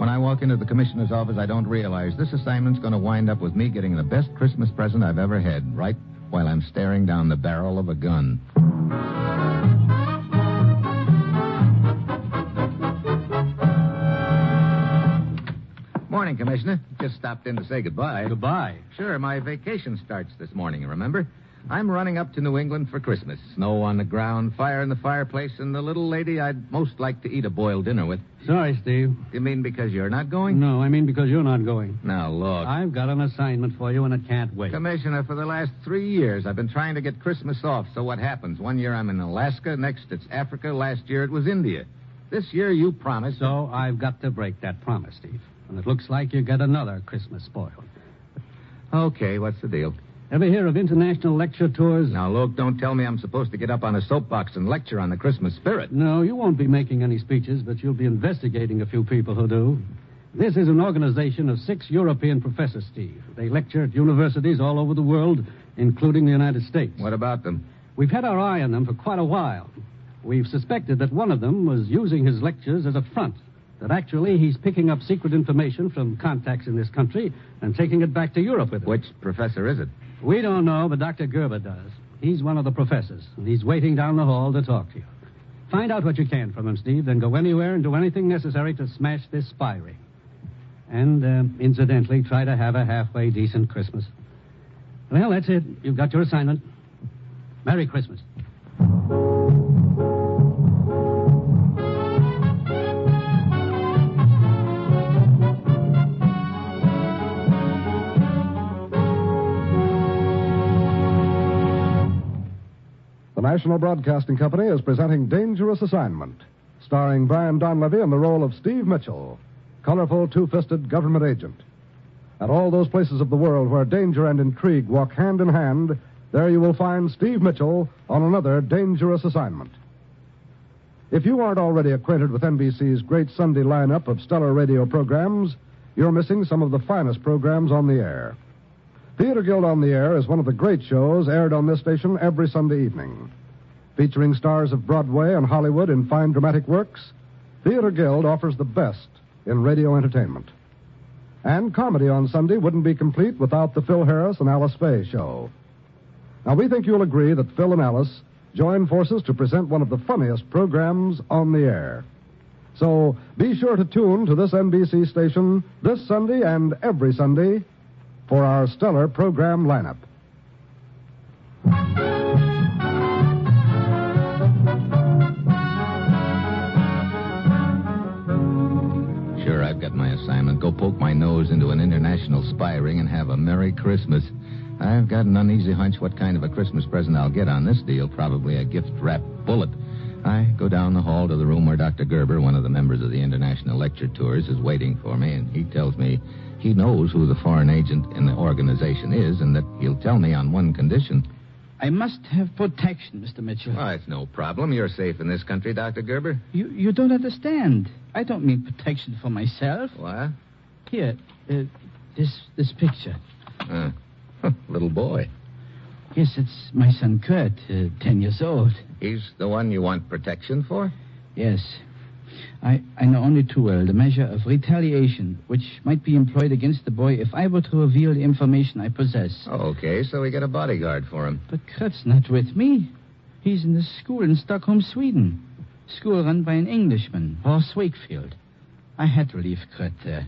when I walk into the commissioner's office, I don't realize this assignment's going to wind up with me getting the best Christmas present I've ever had, right while I'm staring down the barrel of a gun. Morning, Commissioner. Just stopped in to say goodbye. Goodbye. Sure, my vacation starts this morning, remember? I'm running up to New England for Christmas. Snow on the ground, fire in the fireplace, and the little lady I'd most like to eat a boiled dinner with. Sorry, Steve. You mean because you're not going? No, I mean because you're not going. Now, look. I've got an assignment for you, and it can't wait. Commissioner, for the last three years, I've been trying to get Christmas off. So what happens? One year I'm in Alaska, next it's Africa, last year it was India. This year you promised. So I've got to break that promise, Steve. And it looks like you get another Christmas spoiled. Okay, what's the deal? Ever hear of international lecture tours? Now, look, don't tell me I'm supposed to get up on a soapbox and lecture on the Christmas spirit. No, you won't be making any speeches, but you'll be investigating a few people who do. This is an organization of six European professors, Steve. They lecture at universities all over the world, including the United States. What about them? We've had our eye on them for quite a while. We've suspected that one of them was using his lectures as a front. That actually he's picking up secret information from contacts in this country and taking it back to Europe with him. Which professor is it? We don't know, but Dr. Gerber does. He's one of the professors, and he's waiting down the hall to talk to you. Find out what you can from him, Steve, then go anywhere and do anything necessary to smash this spy ring. And, uh, incidentally, try to have a halfway decent Christmas. Well, that's it. You've got your assignment. Merry Christmas. The National Broadcasting Company is presenting Dangerous Assignment, starring Brian Donlevy in the role of Steve Mitchell, colorful two fisted government agent. At all those places of the world where danger and intrigue walk hand in hand, there you will find Steve Mitchell on another dangerous assignment. If you aren't already acquainted with NBC's great Sunday lineup of stellar radio programs, you're missing some of the finest programs on the air. Theater Guild on the Air is one of the great shows aired on this station every Sunday evening. Featuring stars of Broadway and Hollywood in fine dramatic works, Theater Guild offers the best in radio entertainment. And comedy on Sunday wouldn't be complete without the Phil Harris and Alice Faye show. Now, we think you'll agree that Phil and Alice join forces to present one of the funniest programs on the air. So be sure to tune to this NBC station this Sunday and every Sunday for our stellar program lineup. Sure, I've got my assignment. Go poke my nose into an international spy ring and have a Merry Christmas. I've got an uneasy hunch what kind of a Christmas present I'll get on this deal. Probably a gift wrapped bullet. I go down the hall to the room where Dr. Gerber, one of the members of the International Lecture Tours, is waiting for me, and he tells me he knows who the foreign agent in the organization is and that he'll tell me on one condition. I must have protection, Mr. Mitchell. Oh, it's no problem. You're safe in this country, Dr. Gerber. You you don't understand. I don't mean protection for myself. What? Here, uh, this this picture. Uh, little boy. Yes, it's my son Kurt, uh, ten years old. He's the one you want protection for? Yes, I, I know only too well the measure of retaliation which might be employed against the boy if I were to reveal the information I possess. Okay, so we get a bodyguard for him. But Kurt's not with me. He's in the school in Stockholm, Sweden. School run by an Englishman, Horace Wakefield. I had to leave Kurt there.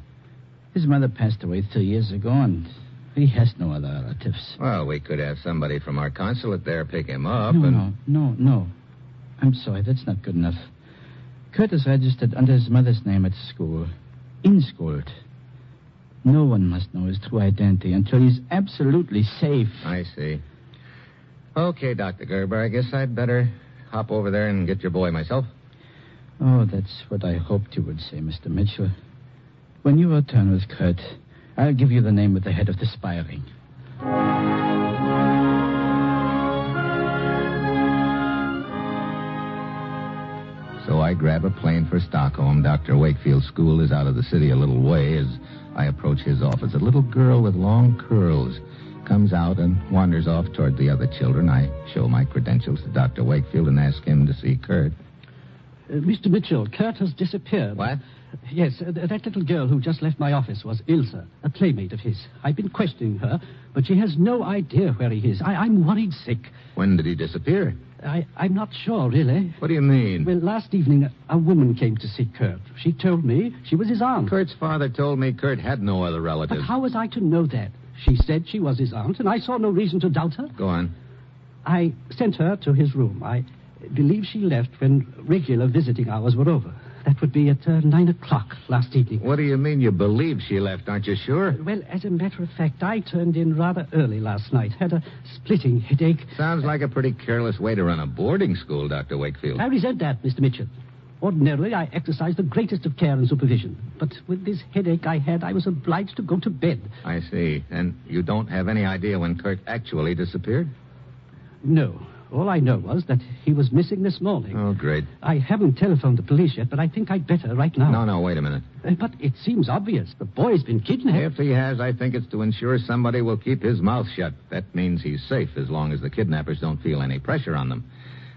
His mother passed away three years ago, and he has no other relatives. Well, we could have somebody from our consulate there pick him up. No, and... no, no, no. I'm sorry, that's not good enough. Kurt is registered under his mother's name at school. In school. No one must know his true identity until he's absolutely safe. I see. Okay, Dr. Gerber, I guess I'd better hop over there and get your boy myself. Oh, that's what I hoped you would say, Mr. Mitchell. When you return with Kurt, I'll give you the name of the head of the spy ring. So I grab a plane for Stockholm. Dr. Wakefield's school is out of the city a little way. As I approach his office, a little girl with long curls comes out and wanders off toward the other children. I show my credentials to Dr. Wakefield and ask him to see Kurt. Uh, Mr. Mitchell, Kurt has disappeared. What? Yes, uh, that little girl who just left my office was Ilse, a playmate of his. I've been questioning her, but she has no idea where he is. I, I'm worried sick. When did he disappear? I, I'm not sure, really. What do you mean? Well, last evening, a, a woman came to see Kurt. She told me she was his aunt. Kurt's father told me Kurt had no other But relatives. how was I to know that? She said she was his aunt, and I saw no reason to doubt her. Go on. I sent her to his room. I believe she left when regular visiting hours were over. That would be at uh, nine o'clock last evening. What do you mean you believe she left? Aren't you sure? Well, as a matter of fact, I turned in rather early last night. Had a splitting headache. Sounds like a pretty careless way to run a boarding school, Dr. Wakefield. I resent that, Mr. Mitchell. Ordinarily, I exercise the greatest of care and supervision. But with this headache I had, I was obliged to go to bed. I see. And you don't have any idea when Kurt actually disappeared? No. All I know was that he was missing this morning. Oh, great. I haven't telephoned the police yet, but I think I'd better right now. No, no, wait a minute. Uh, But it seems obvious. The boy's been kidnapped. If he has, I think it's to ensure somebody will keep his mouth shut. That means he's safe as long as the kidnappers don't feel any pressure on them.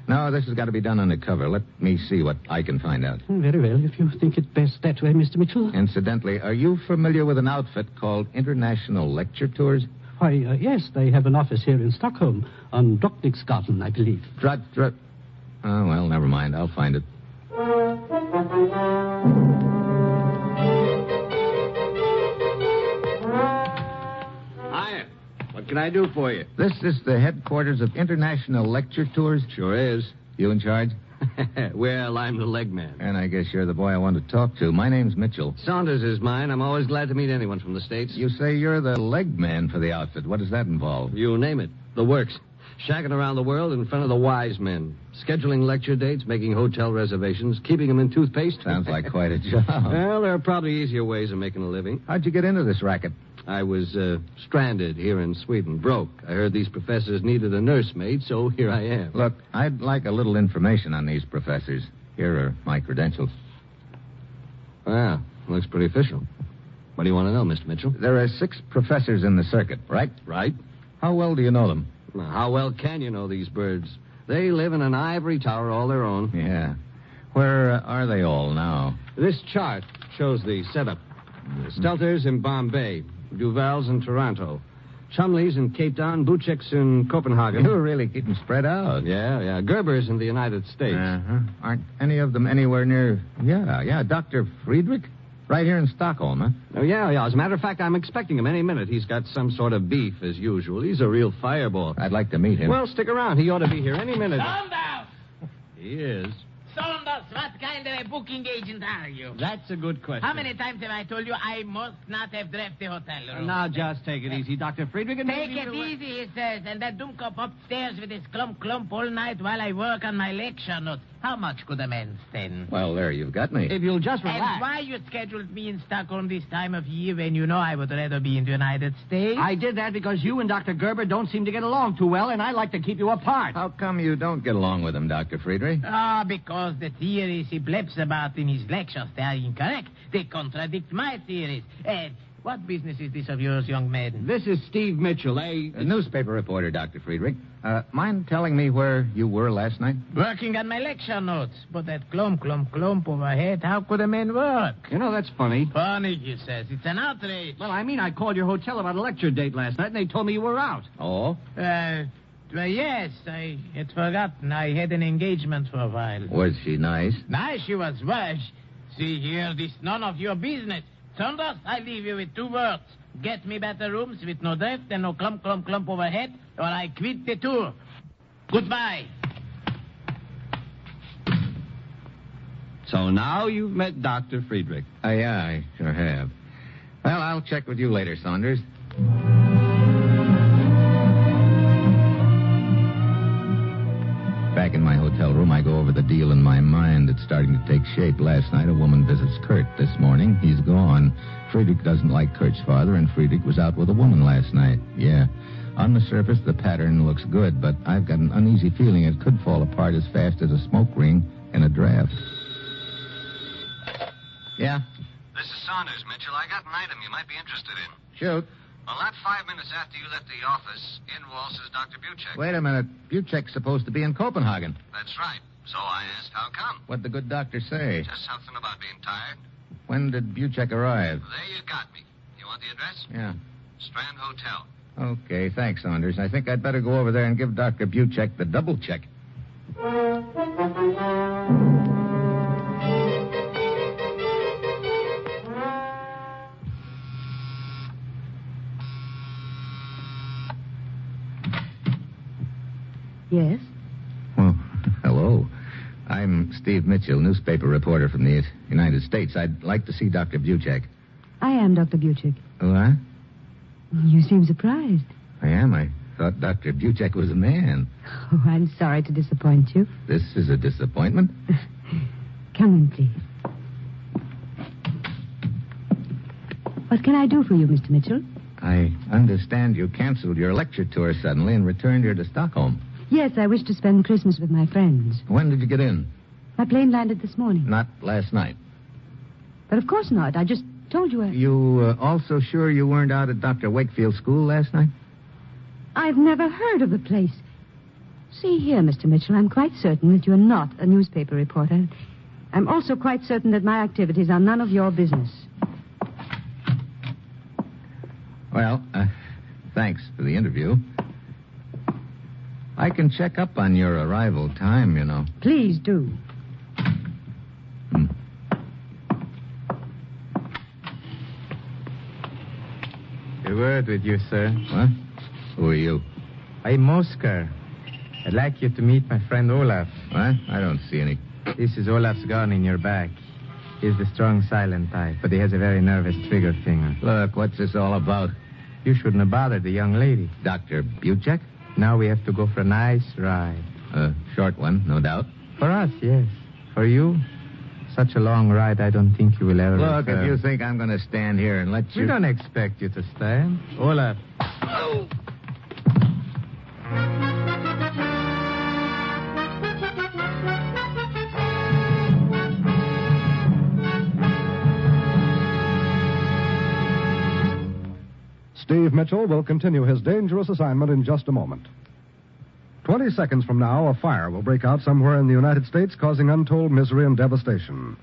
No, this has got to be done undercover. Let me see what I can find out. Hmm, Very well, if you think it best that way, Mr. Mitchell. Incidentally, are you familiar with an outfit called International Lecture Tours? Why, uh, yes, they have an office here in Stockholm, on Drottninggatan, I believe. Drut, drut. Oh, well, never mind. I'll find it. Hiya. What can I do for you? This is the headquarters of International Lecture Tours. Sure is. You in charge? well, I'm the leg man. And I guess you're the boy I want to talk to. My name's Mitchell. Saunders is mine. I'm always glad to meet anyone from the States. You say you're the leg man for the outfit. What does that involve? You name it. The works. Shacking around the world in front of the wise men. Scheduling lecture dates, making hotel reservations, keeping them in toothpaste. Sounds like quite a job. well, there are probably easier ways of making a living. How'd you get into this racket? I was uh, stranded here in Sweden, broke. I heard these professors needed a nursemaid, so here I am. Look, I'd like a little information on these professors. Here are my credentials. Wow, looks pretty official. What do you want to know, Mr. Mitchell? There are six professors in the circuit, right? Right? How well do you know them? How well can you know these birds? They live in an ivory tower all their own. Yeah. Where uh, are they all now? This chart shows the setup. Stelter's in Bombay, Duval's in Toronto, Chumley's in Cape Town, Buchek's in Copenhagen. You're really getting spread out. Yeah, yeah. Gerber's in the United States. Uh-huh. Aren't any of them anywhere near. Yeah, yeah. Dr. Friedrich? Right here in Stockholm, huh? Oh, yeah, yeah. As a matter of fact, I'm expecting him any minute. He's got some sort of beef, as usual. He's a real fireball. I'd like to meet him. Well, stick around. He ought to be here any minute. Saunders! He is. Saunders, what kind of a booking agent are you? That's a good question. How many times have I told you I must not have left the hotel room? Now, just take it easy, Dr. Friedrich. and Take it easy, he says, and that Dumkop upstairs with his clump clump all night while I work on my lecture notes. How much could a man stand? Well, there, you've got me. If you'll just relax. And why you scheduled me in Stockholm this time of year when you know I would rather be in the United States? I did that because you and Dr. Gerber don't seem to get along too well, and I like to keep you apart. How come you don't get along with him, Dr. Friedrich? Ah, because the theories he bleps about in his lectures, they are incorrect. They contradict my theories. Uh, What business is this of yours, young man? This is Steve Mitchell, eh? A newspaper reporter, Dr. Friedrich. Uh, mind telling me where you were last night? Working on my lecture notes. But that clump, clump, clump overhead, how could a man work? You know, that's funny. Funny, he says. It's an outrage. Well, I mean, I called your hotel about a lecture date last night, and they told me you were out. Oh? Uh, well, yes, I had forgotten. I had an engagement for a while. Was she nice? Nice she was. Well, see here, this none of your business. Saunders, I leave you with two words. Get me better rooms with no drift and no clump, clump, clump overhead, or I quit the tour. Goodbye. So now you've met Dr. Friedrich. Uh, yeah, I sure have. Well, I'll check with you later, Saunders. Back in my hotel room, I go over the deal in my mind. It's starting to take shape. Last night, a woman visits Kurt. This morning, he's gone. Friedrich doesn't like Kurt's father, and Friedrich was out with a woman last night. Yeah. On the surface, the pattern looks good, but I've got an uneasy feeling it could fall apart as fast as a smoke ring in a draft. Yeah? This is Saunders, Mitchell. I got an item you might be interested in. Shoot. Well, not five minutes after you left the office, in waltzes Dr. Buchek. Wait a minute. Buchek's supposed to be in Copenhagen. That's right. So I asked how come. What'd the good doctor say? Just something about being tired. When did Buchek arrive? There you got me. You want the address? Yeah. Strand Hotel. Okay, thanks, Saunders. I think I'd better go over there and give Dr. Buchek the double check. Yes? Well, hello. I'm Steve Mitchell, newspaper reporter from the United States. I'd like to see Dr. Buchek. I am Dr. Buchek. Oh, what? You seem surprised. I am. I thought Dr. Buchek was a man. Oh, I'm sorry to disappoint you. This is a disappointment. Come in, please. What can I do for you, Mr. Mitchell? I understand you canceled your lecture tour suddenly and returned here to Stockholm. Yes, I wish to spend Christmas with my friends. When did you get in? My plane landed this morning. Not last night. But of course not. I just told you I... You uh, also sure you weren't out at Dr. Wakefield's school last night? I've never heard of the place. See here, Mr. Mitchell, I'm quite certain that you're not a newspaper reporter. I'm also quite certain that my activities are none of your business. Well, uh, thanks for the interview. I can check up on your arrival time, you know. Please do. Hmm. A word with you, sir. What? Who are you? I'm Oscar. I'd like you to meet my friend Olaf. What? I don't see any. This is Olaf's gun in your back. He's the strong, silent type, but he has a very nervous trigger finger. Look, what's this all about? You shouldn't have bothered the young lady. Dr. Buchek? Now we have to go for a nice ride. A short one, no doubt. For us, yes. For you, such a long ride, I don't think you will ever. Look, return. if you think I'm going to stand here and let you. We don't expect you to stand. Olaf. Mitchell will continue his dangerous assignment in just a moment. Twenty seconds from now, a fire will break out somewhere in the United States, causing untold misery and devastation.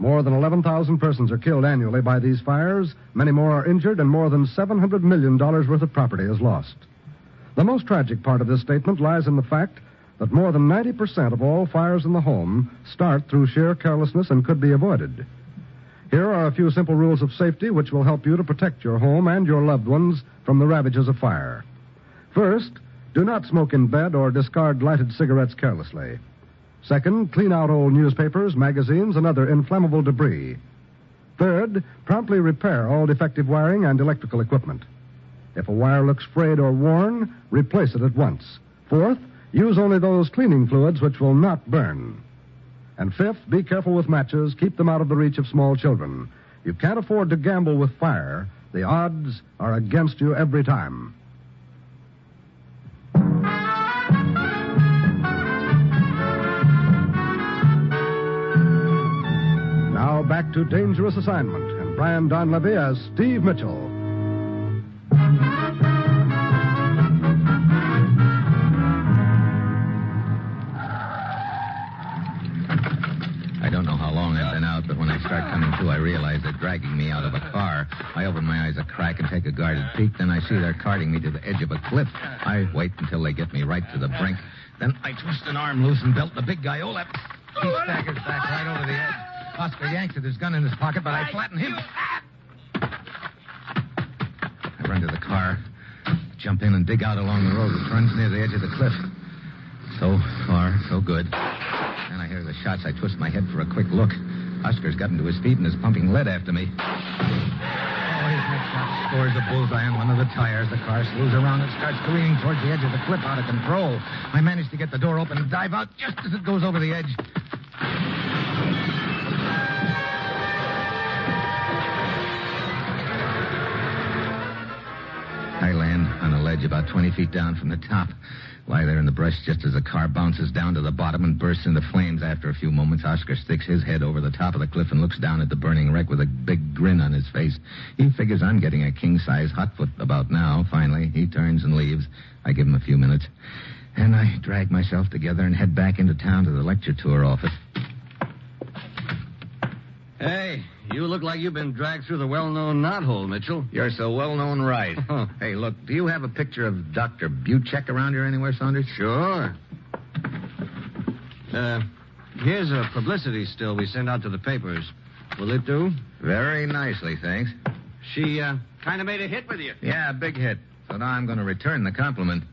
More than 11,000 persons are killed annually by these fires, many more are injured, and more than $700 million worth of property is lost. The most tragic part of this statement lies in the fact that more than 90% of all fires in the home start through sheer carelessness and could be avoided. Here are a few simple rules of safety which will help you to protect your home and your loved ones from the ravages of fire. First, do not smoke in bed or discard lighted cigarettes carelessly. Second, clean out old newspapers, magazines, and other inflammable debris. Third, promptly repair all defective wiring and electrical equipment. If a wire looks frayed or worn, replace it at once. Fourth, use only those cleaning fluids which will not burn. And fifth, be careful with matches. Keep them out of the reach of small children. You can't afford to gamble with fire. The odds are against you every time. Now back to dangerous assignment and Brian Donlevy as Steve Mitchell. Realize they're dragging me out of a car. I open my eyes a crack and take a guarded peek. Then I see they're carting me to the edge of a cliff. I wait until they get me right to the brink. Then I twist an arm loose and belt the big guy, oh, Olaf. He oh, staggers back right over the edge. Oscar yanks at his gun in his pocket, but I flatten him. I run to the car, jump in, and dig out along the road, which runs near the edge of the cliff. So far, so good. Then I hear the shots. I twist my head for a quick look. Oscar's gotten to his feet and is pumping lead after me. Oh, his shot scores a bullseye on one of the tires. The car slews around and starts careening towards the edge of the cliff out of control. I manage to get the door open and dive out just as it goes over the edge. On a ledge about 20 feet down from the top. Lie there in the brush just as the car bounces down to the bottom and bursts into flames. After a few moments, Oscar sticks his head over the top of the cliff and looks down at the burning wreck with a big grin on his face. He figures I'm getting a king size hotfoot about now. Finally, he turns and leaves. I give him a few minutes. And I drag myself together and head back into town to the lecture tour office. Hey, you look like you've been dragged through the well-known knothole, Mitchell. You're so well known, right? hey, look, do you have a picture of Dr. Buchek around here anywhere, Saunders? Sure. Uh, here's a publicity still we sent out to the papers. Will it do? Very nicely, thanks. She, uh, kind of made a hit with you. Yeah, a big hit. So now I'm going to return the compliment.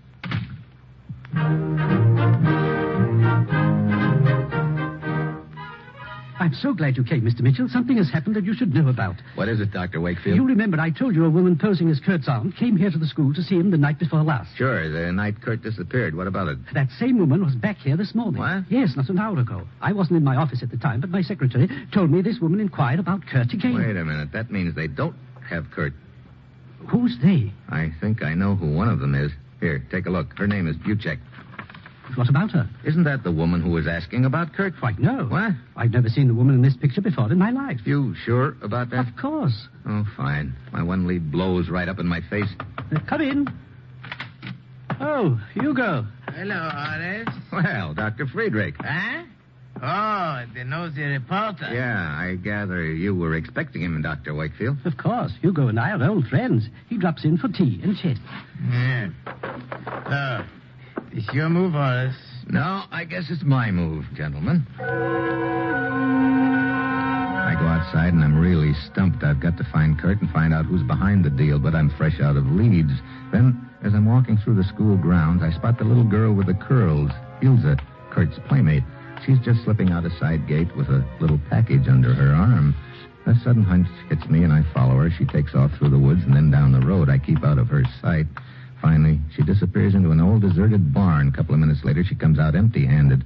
I'm so glad you came, Mr. Mitchell. Something has happened that you should know about. What is it, Dr. Wakefield? You remember I told you a woman posing as Kurt's aunt came here to the school to see him the night before last. Sure, the night Kurt disappeared. What about it? That same woman was back here this morning. What? Yes, not an hour ago. I wasn't in my office at the time, but my secretary told me this woman inquired about Kurt again. Wait a minute. That means they don't have Kurt. Who's they? I think I know who one of them is. Here, take a look. Her name is Buchek. What about her? Isn't that the woman who was asking about Kurt? Why, no. What? I've never seen the woman in this picture before in my life. You sure about that? Of course. Oh, fine. My one lead blows right up in my face. Uh, come in. Oh, Hugo. Hello, Horace. Well, Dr. Friedrich. Huh? Oh, the nosy reporter. Yeah, I gather you were expecting him, Dr. Wakefield. Of course. Hugo and I are old friends. He drops in for tea and chat. Yeah. So, it's your move, Horace. No, I guess it's my move, gentlemen. I go outside and I'm really stumped. I've got to find Kurt and find out who's behind the deal, but I'm fresh out of leads. Then, as I'm walking through the school grounds, I spot the little girl with the curls, Ilse, Kurt's playmate. She's just slipping out a side gate with a little package under her arm. A sudden hunch hits me, and I follow her. She takes off through the woods and then down the road. I keep out of her sight. Finally, she disappears into an old deserted barn. A couple of minutes later, she comes out empty handed.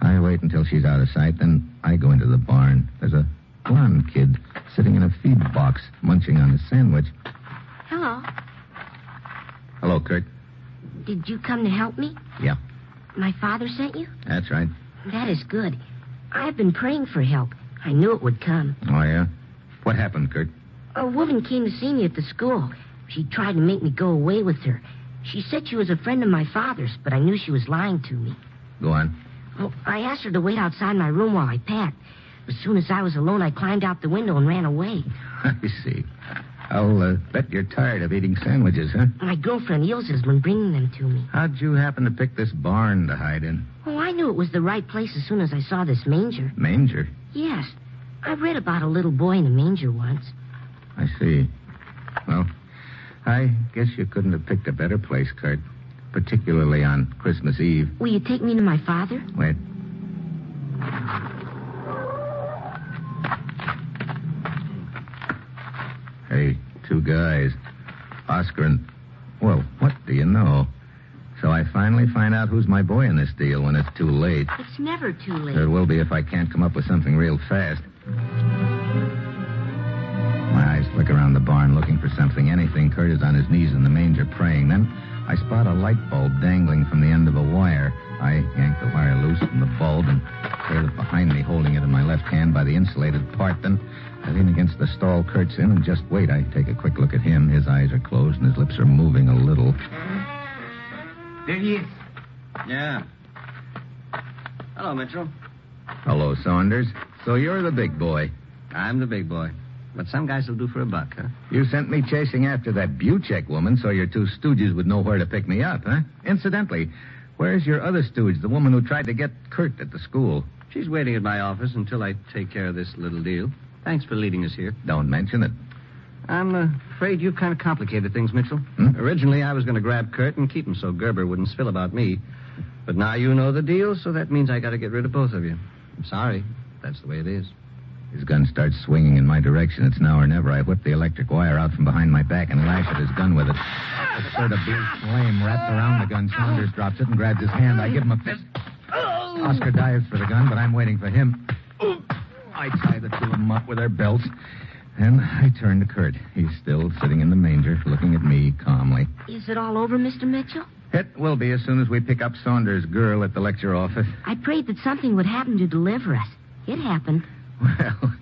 I wait until she's out of sight, then I go into the barn. There's a blond kid sitting in a feed box, munching on a sandwich. Hello. Hello, Kurt. Did you come to help me? Yeah. My father sent you? That's right. That is good. I've been praying for help. I knew it would come. Oh, yeah? What happened, Kurt? A woman came to see me at the school. She tried to make me go away with her. She said she was a friend of my father's, but I knew she was lying to me. Go on. Well, I asked her to wait outside my room while I packed. As soon as I was alone, I climbed out the window and ran away. I see. I'll uh, bet you're tired of eating sandwiches, huh? My girlfriend Ilse's been bringing them to me. How'd you happen to pick this barn to hide in? Oh, I knew it was the right place as soon as I saw this manger. Manger? Yes. I read about a little boy in a manger once. I see. Well, I guess you couldn't have picked a better place, Kurt. Particularly on Christmas Eve. Will you take me to my father? Wait. Hey, two guys. Oscar and. Well, what do you know? So I finally find out who's my boy in this deal when it's too late. It's never too late. It will be if I can't come up with something real fast. Look around the barn looking for something, anything. Kurt is on his knees in the manger praying. Then I spot a light bulb dangling from the end of a wire. I yank the wire loose from the bulb and trail it behind me, holding it in my left hand by the insulated part. Then I lean against the stall Kurt's in and just wait. I take a quick look at him. His eyes are closed and his lips are moving a little. There he is. Yeah. Hello, Mitchell. Hello, Saunders. So you're the big boy. I'm the big boy. But some guys will do for a buck, huh? You sent me chasing after that Buchek woman so your two stooges would know where to pick me up, huh? Incidentally, where's your other stooge, the woman who tried to get Kurt at the school? She's waiting at my office until I take care of this little deal. Thanks for leading us here. Don't mention it. I'm uh, afraid you've kind of complicated things, Mitchell. Hmm? Originally, I was going to grab Kurt and keep him so Gerber wouldn't spill about me. But now you know the deal, so that means I got to get rid of both of you. I'm sorry. That's the way it is. His gun starts swinging in my direction. It's now or never. I whip the electric wire out from behind my back and lash at his gun with it. A sort of blue flame wraps around the gun. Saunders drops it and grabs his hand. I give him a fist. Oscar dives for the gun, but I'm waiting for him. I tie the two of them up with their belts. And I turn to Kurt. He's still sitting in the manger, looking at me calmly. Is it all over, Mr. Mitchell? It will be as soon as we pick up Saunders' girl at the lecture office. I prayed that something would happen to deliver us. It happened. Well,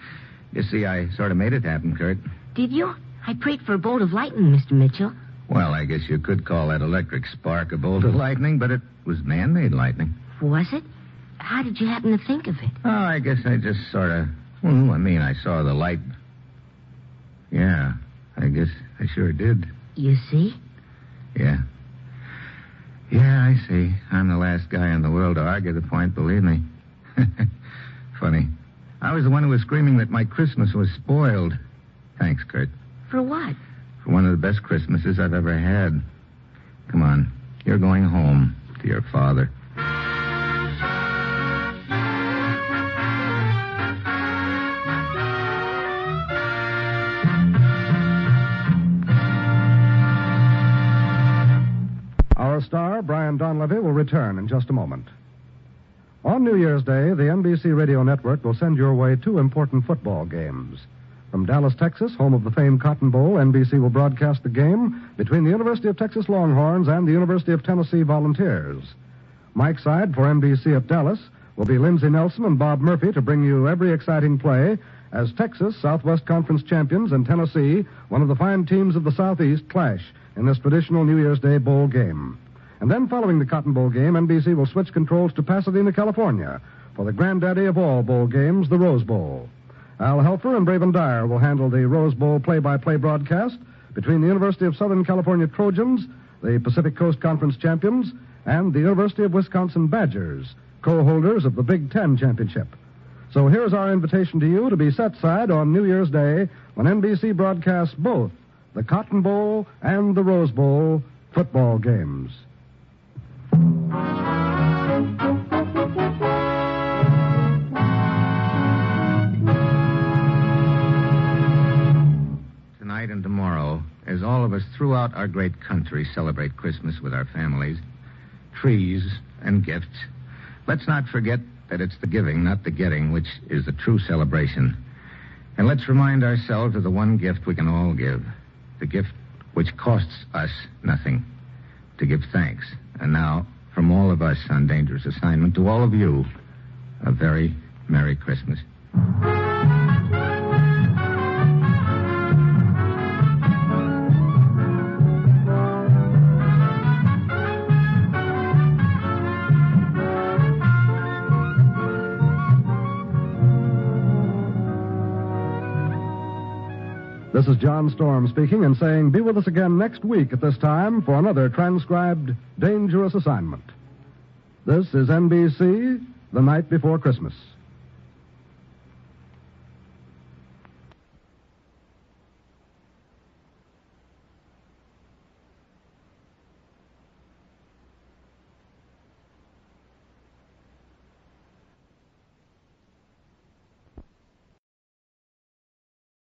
you see, I sort of made it happen, Kurt. Did you? I prayed for a bolt of lightning, Mr. Mitchell. Well, I guess you could call that electric spark a bolt of lightning, but it was man made lightning. Was it? How did you happen to think of it? Oh, I guess I just sort of. Well, I mean, I saw the light. Yeah, I guess I sure did. You see? Yeah. Yeah, I see. I'm the last guy in the world to argue the point, believe me. Funny. I was the one who was screaming that my Christmas was spoiled. Thanks, Kurt. For what? For one of the best Christmases I've ever had. Come on. You're going home to your father. Our star, Brian Donlevy, will return in just a moment. On New Year's Day, the NBC Radio Network will send your way two important football games. From Dallas, Texas, home of the famed Cotton Bowl, NBC will broadcast the game between the University of Texas Longhorns and the University of Tennessee Volunteers. Mike Side for NBC at Dallas will be Lindsey Nelson and Bob Murphy to bring you every exciting play as Texas, Southwest Conference champions, and Tennessee, one of the fine teams of the Southeast, clash in this traditional New Year's Day bowl game. And then, following the Cotton Bowl game, NBC will switch controls to Pasadena, California, for the granddaddy of all bowl games, the Rose Bowl. Al Helfer and Braven Dyer will handle the Rose Bowl play-by-play broadcast between the University of Southern California Trojans, the Pacific Coast Conference champions, and the University of Wisconsin Badgers, co-holders of the Big Ten Championship. So here's our invitation to you to be set side on New Year's Day when NBC broadcasts both the Cotton Bowl and the Rose Bowl football games. As all of us throughout our great country celebrate Christmas with our families, trees, and gifts, let's not forget that it's the giving, not the getting, which is the true celebration. And let's remind ourselves of the one gift we can all give the gift which costs us nothing to give thanks. And now, from all of us on Dangerous Assignment to all of you, a very Merry Christmas. This is John Storm speaking and saying be with us again next week at this time for another transcribed Dangerous Assignment. This is NBC, the night before Christmas.